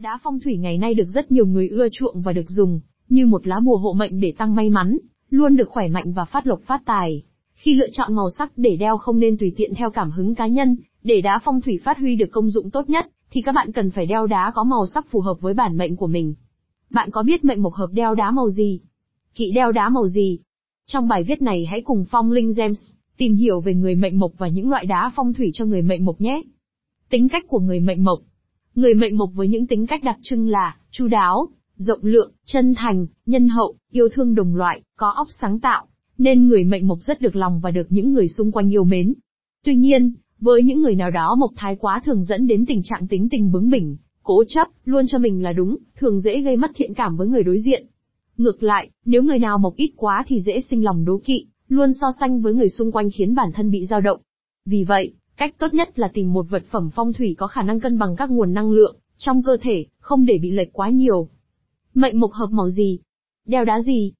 Đá phong thủy ngày nay được rất nhiều người ưa chuộng và được dùng như một lá bùa hộ mệnh để tăng may mắn, luôn được khỏe mạnh và phát lộc phát tài. Khi lựa chọn màu sắc để đeo không nên tùy tiện theo cảm hứng cá nhân, để đá phong thủy phát huy được công dụng tốt nhất, thì các bạn cần phải đeo đá có màu sắc phù hợp với bản mệnh của mình. Bạn có biết mệnh mộc hợp đeo đá màu gì? Kỵ đeo đá màu gì? Trong bài viết này hãy cùng Phong Linh Gems tìm hiểu về người mệnh mộc và những loại đá phong thủy cho người mệnh mộc nhé. Tính cách của người mệnh mộc Người mệnh mộc với những tính cách đặc trưng là chu đáo, rộng lượng, chân thành, nhân hậu, yêu thương đồng loại, có óc sáng tạo, nên người mệnh mộc rất được lòng và được những người xung quanh yêu mến. Tuy nhiên, với những người nào đó mộc thái quá thường dẫn đến tình trạng tính tình bướng bỉnh, cố chấp, luôn cho mình là đúng, thường dễ gây mất thiện cảm với người đối diện. Ngược lại, nếu người nào mộc ít quá thì dễ sinh lòng đố kỵ, luôn so sánh với người xung quanh khiến bản thân bị dao động. Vì vậy, cách tốt nhất là tìm một vật phẩm phong thủy có khả năng cân bằng các nguồn năng lượng trong cơ thể, không để bị lệch quá nhiều. Mệnh mộc hợp màu gì? Đeo đá gì?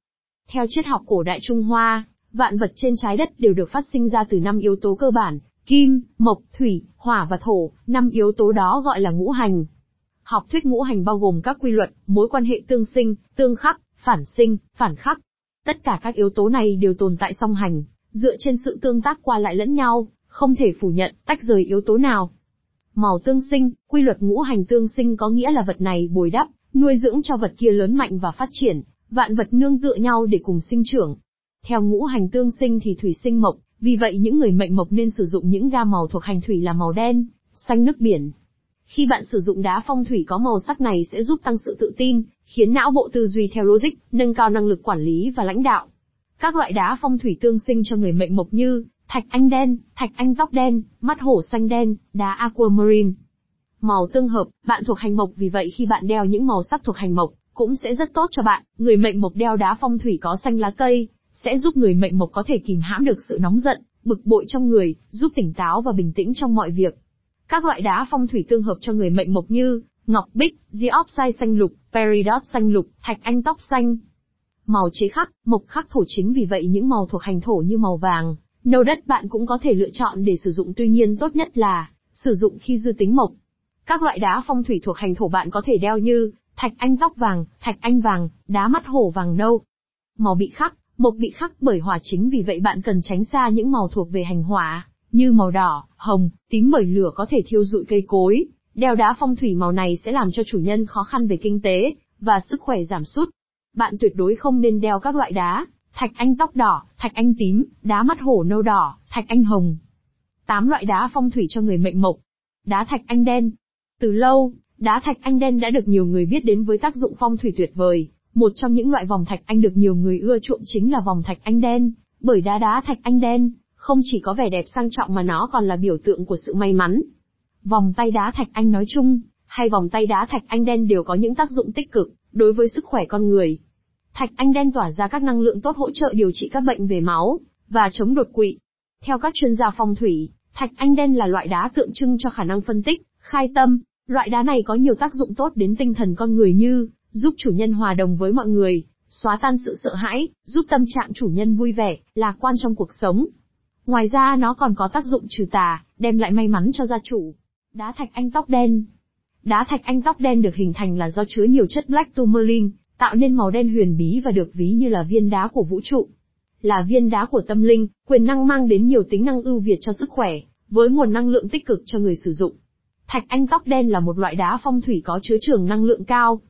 Theo triết học cổ đại Trung Hoa, vạn vật trên trái đất đều được phát sinh ra từ năm yếu tố cơ bản, kim, mộc, thủy, hỏa và thổ, năm yếu tố đó gọi là ngũ hành. Học thuyết ngũ hành bao gồm các quy luật, mối quan hệ tương sinh, tương khắc, phản sinh, phản khắc. Tất cả các yếu tố này đều tồn tại song hành, dựa trên sự tương tác qua lại lẫn nhau, không thể phủ nhận, tách rời yếu tố nào. Màu tương sinh, quy luật ngũ hành tương sinh có nghĩa là vật này bồi đắp, nuôi dưỡng cho vật kia lớn mạnh và phát triển, vạn vật nương tựa nhau để cùng sinh trưởng. Theo ngũ hành tương sinh thì thủy sinh mộc, vì vậy những người mệnh mộc nên sử dụng những gam màu thuộc hành thủy là màu đen, xanh nước biển. Khi bạn sử dụng đá phong thủy có màu sắc này sẽ giúp tăng sự tự tin, khiến não bộ tư duy theo logic, nâng cao năng lực quản lý và lãnh đạo. Các loại đá phong thủy tương sinh cho người mệnh mộc như thạch anh đen, thạch anh tóc đen, mắt hổ xanh đen, đá aquamarine. Màu tương hợp, bạn thuộc hành mộc vì vậy khi bạn đeo những màu sắc thuộc hành mộc, cũng sẽ rất tốt cho bạn. Người mệnh mộc đeo đá phong thủy có xanh lá cây, sẽ giúp người mệnh mộc có thể kìm hãm được sự nóng giận, bực bội trong người, giúp tỉnh táo và bình tĩnh trong mọi việc. Các loại đá phong thủy tương hợp cho người mệnh mộc như ngọc bích, diopside xanh lục, peridot xanh lục, thạch anh tóc xanh. Màu chế khắc, mộc khắc thổ chính vì vậy những màu thuộc hành thổ như màu vàng, nâu đất bạn cũng có thể lựa chọn để sử dụng tuy nhiên tốt nhất là sử dụng khi dư tính mộc. Các loại đá phong thủy thuộc hành thổ bạn có thể đeo như thạch anh tóc vàng, thạch anh vàng, đá mắt hổ vàng nâu. Màu bị khắc, mộc bị khắc bởi hỏa chính vì vậy bạn cần tránh xa những màu thuộc về hành hỏa, như màu đỏ, hồng, tím bởi lửa có thể thiêu rụi cây cối. Đeo đá phong thủy màu này sẽ làm cho chủ nhân khó khăn về kinh tế, và sức khỏe giảm sút. Bạn tuyệt đối không nên đeo các loại đá, thạch anh tóc đỏ, thạch anh tím, đá mắt hổ nâu đỏ, thạch anh hồng. Tám loại đá phong thủy cho người mệnh mộc. Đá thạch anh đen. Từ lâu, đá thạch anh đen đã được nhiều người biết đến với tác dụng phong thủy tuyệt vời. Một trong những loại vòng thạch anh được nhiều người ưa chuộng chính là vòng thạch anh đen, bởi đá đá thạch anh đen, không chỉ có vẻ đẹp sang trọng mà nó còn là biểu tượng của sự may mắn. Vòng tay đá thạch anh nói chung, hay vòng tay đá thạch anh đen đều có những tác dụng tích cực, đối với sức khỏe con người. Thạch anh đen tỏa ra các năng lượng tốt hỗ trợ điều trị các bệnh về máu, và chống đột quỵ. Theo các chuyên gia phong thủy, thạch anh đen là loại đá tượng trưng cho khả năng phân tích, khai tâm. Loại đá này có nhiều tác dụng tốt đến tinh thần con người như, giúp chủ nhân hòa đồng với mọi người, xóa tan sự sợ hãi, giúp tâm trạng chủ nhân vui vẻ, lạc quan trong cuộc sống. Ngoài ra nó còn có tác dụng trừ tà, đem lại may mắn cho gia chủ. Đá thạch anh tóc đen Đá thạch anh tóc đen được hình thành là do chứa nhiều chất black tourmaline, tạo nên màu đen huyền bí và được ví như là viên đá của vũ trụ. Là viên đá của tâm linh, quyền năng mang đến nhiều tính năng ưu việt cho sức khỏe, với nguồn năng lượng tích cực cho người sử dụng. Thạch anh tóc đen là một loại đá phong thủy có chứa trường năng lượng cao.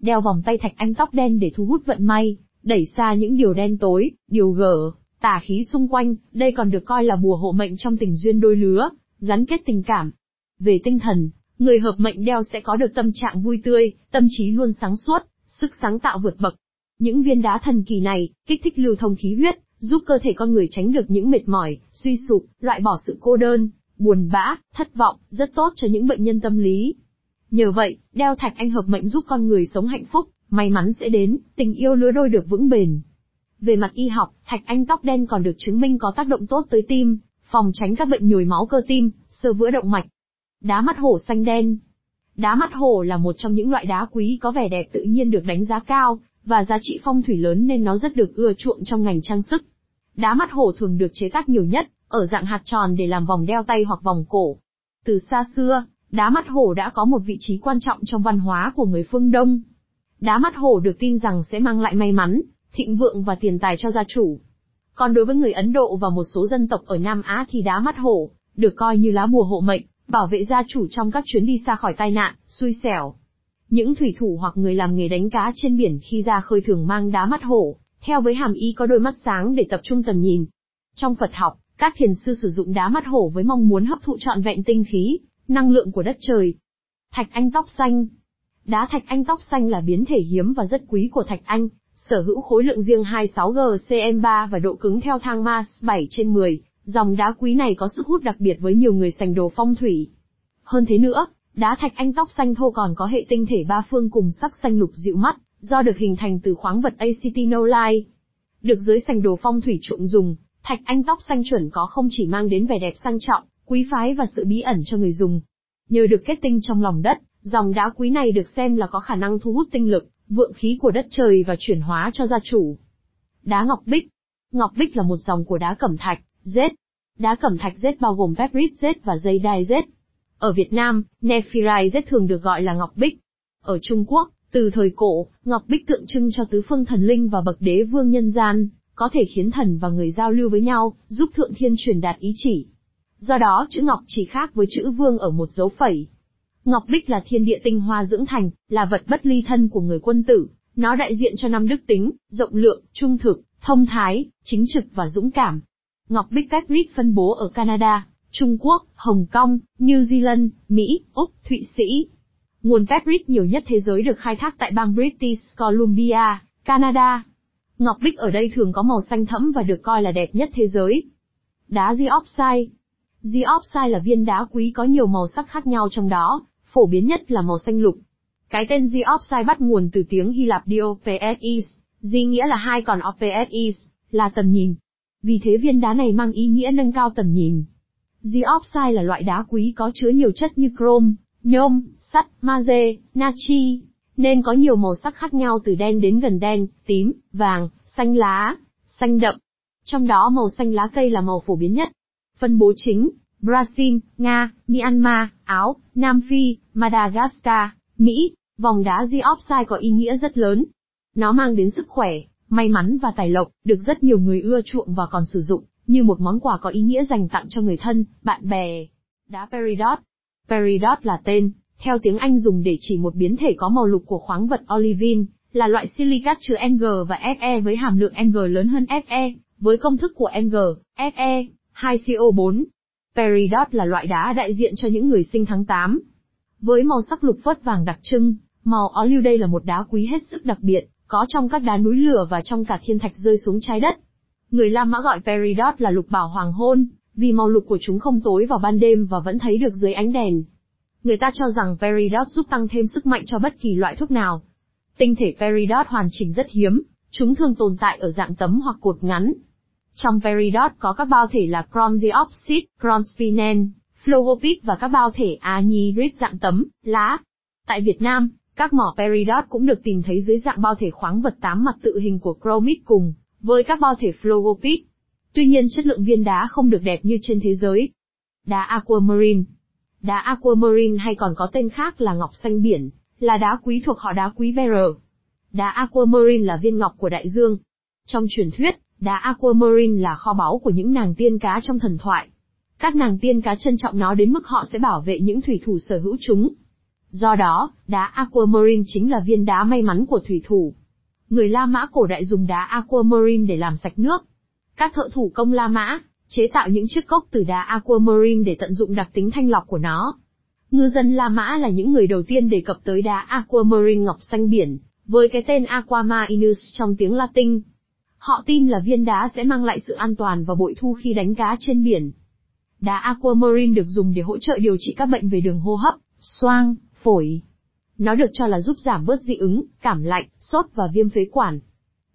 Đeo vòng tay thạch anh tóc đen để thu hút vận may, đẩy xa những điều đen tối, điều gở, tà khí xung quanh, đây còn được coi là bùa hộ mệnh trong tình duyên đôi lứa, gắn kết tình cảm. Về tinh thần, người hợp mệnh đeo sẽ có được tâm trạng vui tươi, tâm trí luôn sáng suốt, sức sáng tạo vượt bậc. Những viên đá thần kỳ này, kích thích lưu thông khí huyết, giúp cơ thể con người tránh được những mệt mỏi, suy sụp, loại bỏ sự cô đơn, buồn bã, thất vọng, rất tốt cho những bệnh nhân tâm lý. Nhờ vậy, đeo thạch anh hợp mệnh giúp con người sống hạnh phúc, may mắn sẽ đến, tình yêu lứa đôi được vững bền. Về mặt y học, thạch anh tóc đen còn được chứng minh có tác động tốt tới tim, phòng tránh các bệnh nhồi máu cơ tim, sơ vữa động mạch. Đá mắt hổ xanh đen, Đá mắt hổ là một trong những loại đá quý có vẻ đẹp tự nhiên được đánh giá cao, và giá trị phong thủy lớn nên nó rất được ưa chuộng trong ngành trang sức. Đá mắt hổ thường được chế tác nhiều nhất, ở dạng hạt tròn để làm vòng đeo tay hoặc vòng cổ. Từ xa xưa, Đá mắt hổ đã có một vị trí quan trọng trong văn hóa của người phương Đông. Đá mắt hổ được tin rằng sẽ mang lại may mắn, thịnh vượng và tiền tài cho gia chủ. Còn đối với người Ấn Độ và một số dân tộc ở Nam Á thì đá mắt hổ, được coi như lá bùa hộ mệnh, bảo vệ gia chủ trong các chuyến đi xa khỏi tai nạn, xui xẻo. Những thủy thủ hoặc người làm nghề đánh cá trên biển khi ra khơi thường mang đá mắt hổ, theo với hàm ý có đôi mắt sáng để tập trung tầm nhìn. Trong Phật học, các thiền sư sử dụng đá mắt hổ với mong muốn hấp thụ trọn vẹn tinh khí, năng lượng của đất trời. Thạch anh tóc xanh Đá thạch anh tóc xanh là biến thể hiếm và rất quý của thạch anh, sở hữu khối lượng riêng 26 GCM3 và độ cứng theo thang Mars 7 trên 10. Dòng đá quý này có sức hút đặc biệt với nhiều người sành đồ phong thủy. Hơn thế nữa, đá thạch anh tóc xanh thô còn có hệ tinh thể ba phương cùng sắc xanh lục dịu mắt, do được hình thành từ khoáng vật acetinolite. Được giới sành đồ phong thủy chuộng dùng, thạch anh tóc xanh chuẩn có không chỉ mang đến vẻ đẹp sang trọng, quý phái và sự bí ẩn cho người dùng. Nhờ được kết tinh trong lòng đất, dòng đá quý này được xem là có khả năng thu hút tinh lực, vượng khí của đất trời và chuyển hóa cho gia chủ. Đá ngọc bích Ngọc bích là một dòng của đá cẩm thạch, Z. Đá cẩm thạch Z bao gồm peprit Z và dây đai Z. Ở Việt Nam, Nephirite Z thường được gọi là ngọc bích. Ở Trung Quốc, từ thời cổ, ngọc bích tượng trưng cho tứ phương thần linh và bậc đế vương nhân gian, có thể khiến thần và người giao lưu với nhau, giúp thượng thiên truyền đạt ý chỉ. Do đó chữ ngọc chỉ khác với chữ vương ở một dấu phẩy. Ngọc bích là thiên địa tinh hoa dưỡng thành, là vật bất ly thân của người quân tử, nó đại diện cho năm đức tính, rộng lượng, trung thực, thông thái, chính trực và dũng cảm. Ngọc bích Peprit phân bố ở Canada, Trung Quốc, Hồng Kông, New Zealand, Mỹ, Úc, Thụy Sĩ. Nguồn Peprit nhiều nhất thế giới được khai thác tại bang British Columbia, Canada. Ngọc bích ở đây thường có màu xanh thẫm và được coi là đẹp nhất thế giới. Đá diopside Diopside là viên đá quý có nhiều màu sắc khác nhau trong đó, phổ biến nhất là màu xanh lục. Cái tên diopside bắt nguồn từ tiếng Hy Lạp diopses, di nghĩa là hai còn opses, là tầm nhìn. Vì thế viên đá này mang ý nghĩa nâng cao tầm nhìn. Diopside là loại đá quý có chứa nhiều chất như chrome, nhôm, sắt, magie, natri, nên có nhiều màu sắc khác nhau từ đen đến gần đen, tím, vàng, xanh lá, xanh đậm. Trong đó màu xanh lá cây là màu phổ biến nhất. Phân bố chính, Brazil, Nga, Myanmar, Áo, Nam Phi, Madagascar, Mỹ, vòng đá diopside có ý nghĩa rất lớn. Nó mang đến sức khỏe, may mắn và tài lộc, được rất nhiều người ưa chuộng và còn sử dụng, như một món quà có ý nghĩa dành tặng cho người thân, bạn bè. Đá peridot Peridot là tên, theo tiếng Anh dùng để chỉ một biến thể có màu lục của khoáng vật olivine, là loại silicat chứa Ng và Fe với hàm lượng Ng lớn hơn Fe, với công thức của Ng, Fe, 2CO4. Peridot là loại đá đại diện cho những người sinh tháng 8. Với màu sắc lục phớt vàng đặc trưng, màu ó lưu đây là một đá quý hết sức đặc biệt, có trong các đá núi lửa và trong cả thiên thạch rơi xuống trái đất. Người La Mã gọi Peridot là lục bảo hoàng hôn, vì màu lục của chúng không tối vào ban đêm và vẫn thấy được dưới ánh đèn. Người ta cho rằng Peridot giúp tăng thêm sức mạnh cho bất kỳ loại thuốc nào. Tinh thể Peridot hoàn chỉnh rất hiếm, chúng thường tồn tại ở dạng tấm hoặc cột ngắn, trong peridot có các bao thể là chromiopsid, chromspinen, phlogopit và các bao thể anhydrite dạng tấm, lá. Tại Việt Nam, các mỏ peridot cũng được tìm thấy dưới dạng bao thể khoáng vật tám mặt tự hình của chromit cùng với các bao thể phlogopit. Tuy nhiên chất lượng viên đá không được đẹp như trên thế giới. Đá aquamarine Đá aquamarine hay còn có tên khác là ngọc xanh biển, là đá quý thuộc họ đá quý beryl. Đá aquamarine là viên ngọc của đại dương. Trong truyền thuyết, Đá aquamarine là kho báu của những nàng tiên cá trong thần thoại. Các nàng tiên cá trân trọng nó đến mức họ sẽ bảo vệ những thủy thủ sở hữu chúng. Do đó, đá aquamarine chính là viên đá may mắn của thủy thủ. Người La Mã cổ đại dùng đá aquamarine để làm sạch nước. Các thợ thủ công La Mã chế tạo những chiếc cốc từ đá aquamarine để tận dụng đặc tính thanh lọc của nó. Ngư dân La Mã là những người đầu tiên đề cập tới đá aquamarine ngọc xanh biển, với cái tên aquamarinus trong tiếng Latin. Họ tin là viên đá sẽ mang lại sự an toàn và bội thu khi đánh cá trên biển. Đá aquamarine được dùng để hỗ trợ điều trị các bệnh về đường hô hấp, xoang, phổi. Nó được cho là giúp giảm bớt dị ứng, cảm lạnh, sốt và viêm phế quản.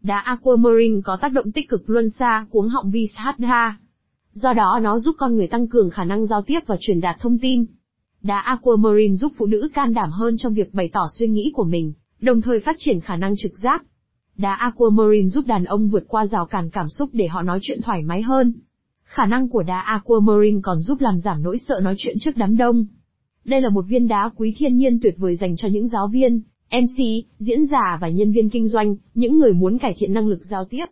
Đá aquamarine có tác động tích cực luân xa cuống họng Vishadha. Do đó nó giúp con người tăng cường khả năng giao tiếp và truyền đạt thông tin. Đá aquamarine giúp phụ nữ can đảm hơn trong việc bày tỏ suy nghĩ của mình, đồng thời phát triển khả năng trực giác, Đá aquamarine giúp đàn ông vượt qua rào cản cảm xúc để họ nói chuyện thoải mái hơn. Khả năng của đá aquamarine còn giúp làm giảm nỗi sợ nói chuyện trước đám đông. Đây là một viên đá quý thiên nhiên tuyệt vời dành cho những giáo viên, MC, diễn giả và nhân viên kinh doanh, những người muốn cải thiện năng lực giao tiếp.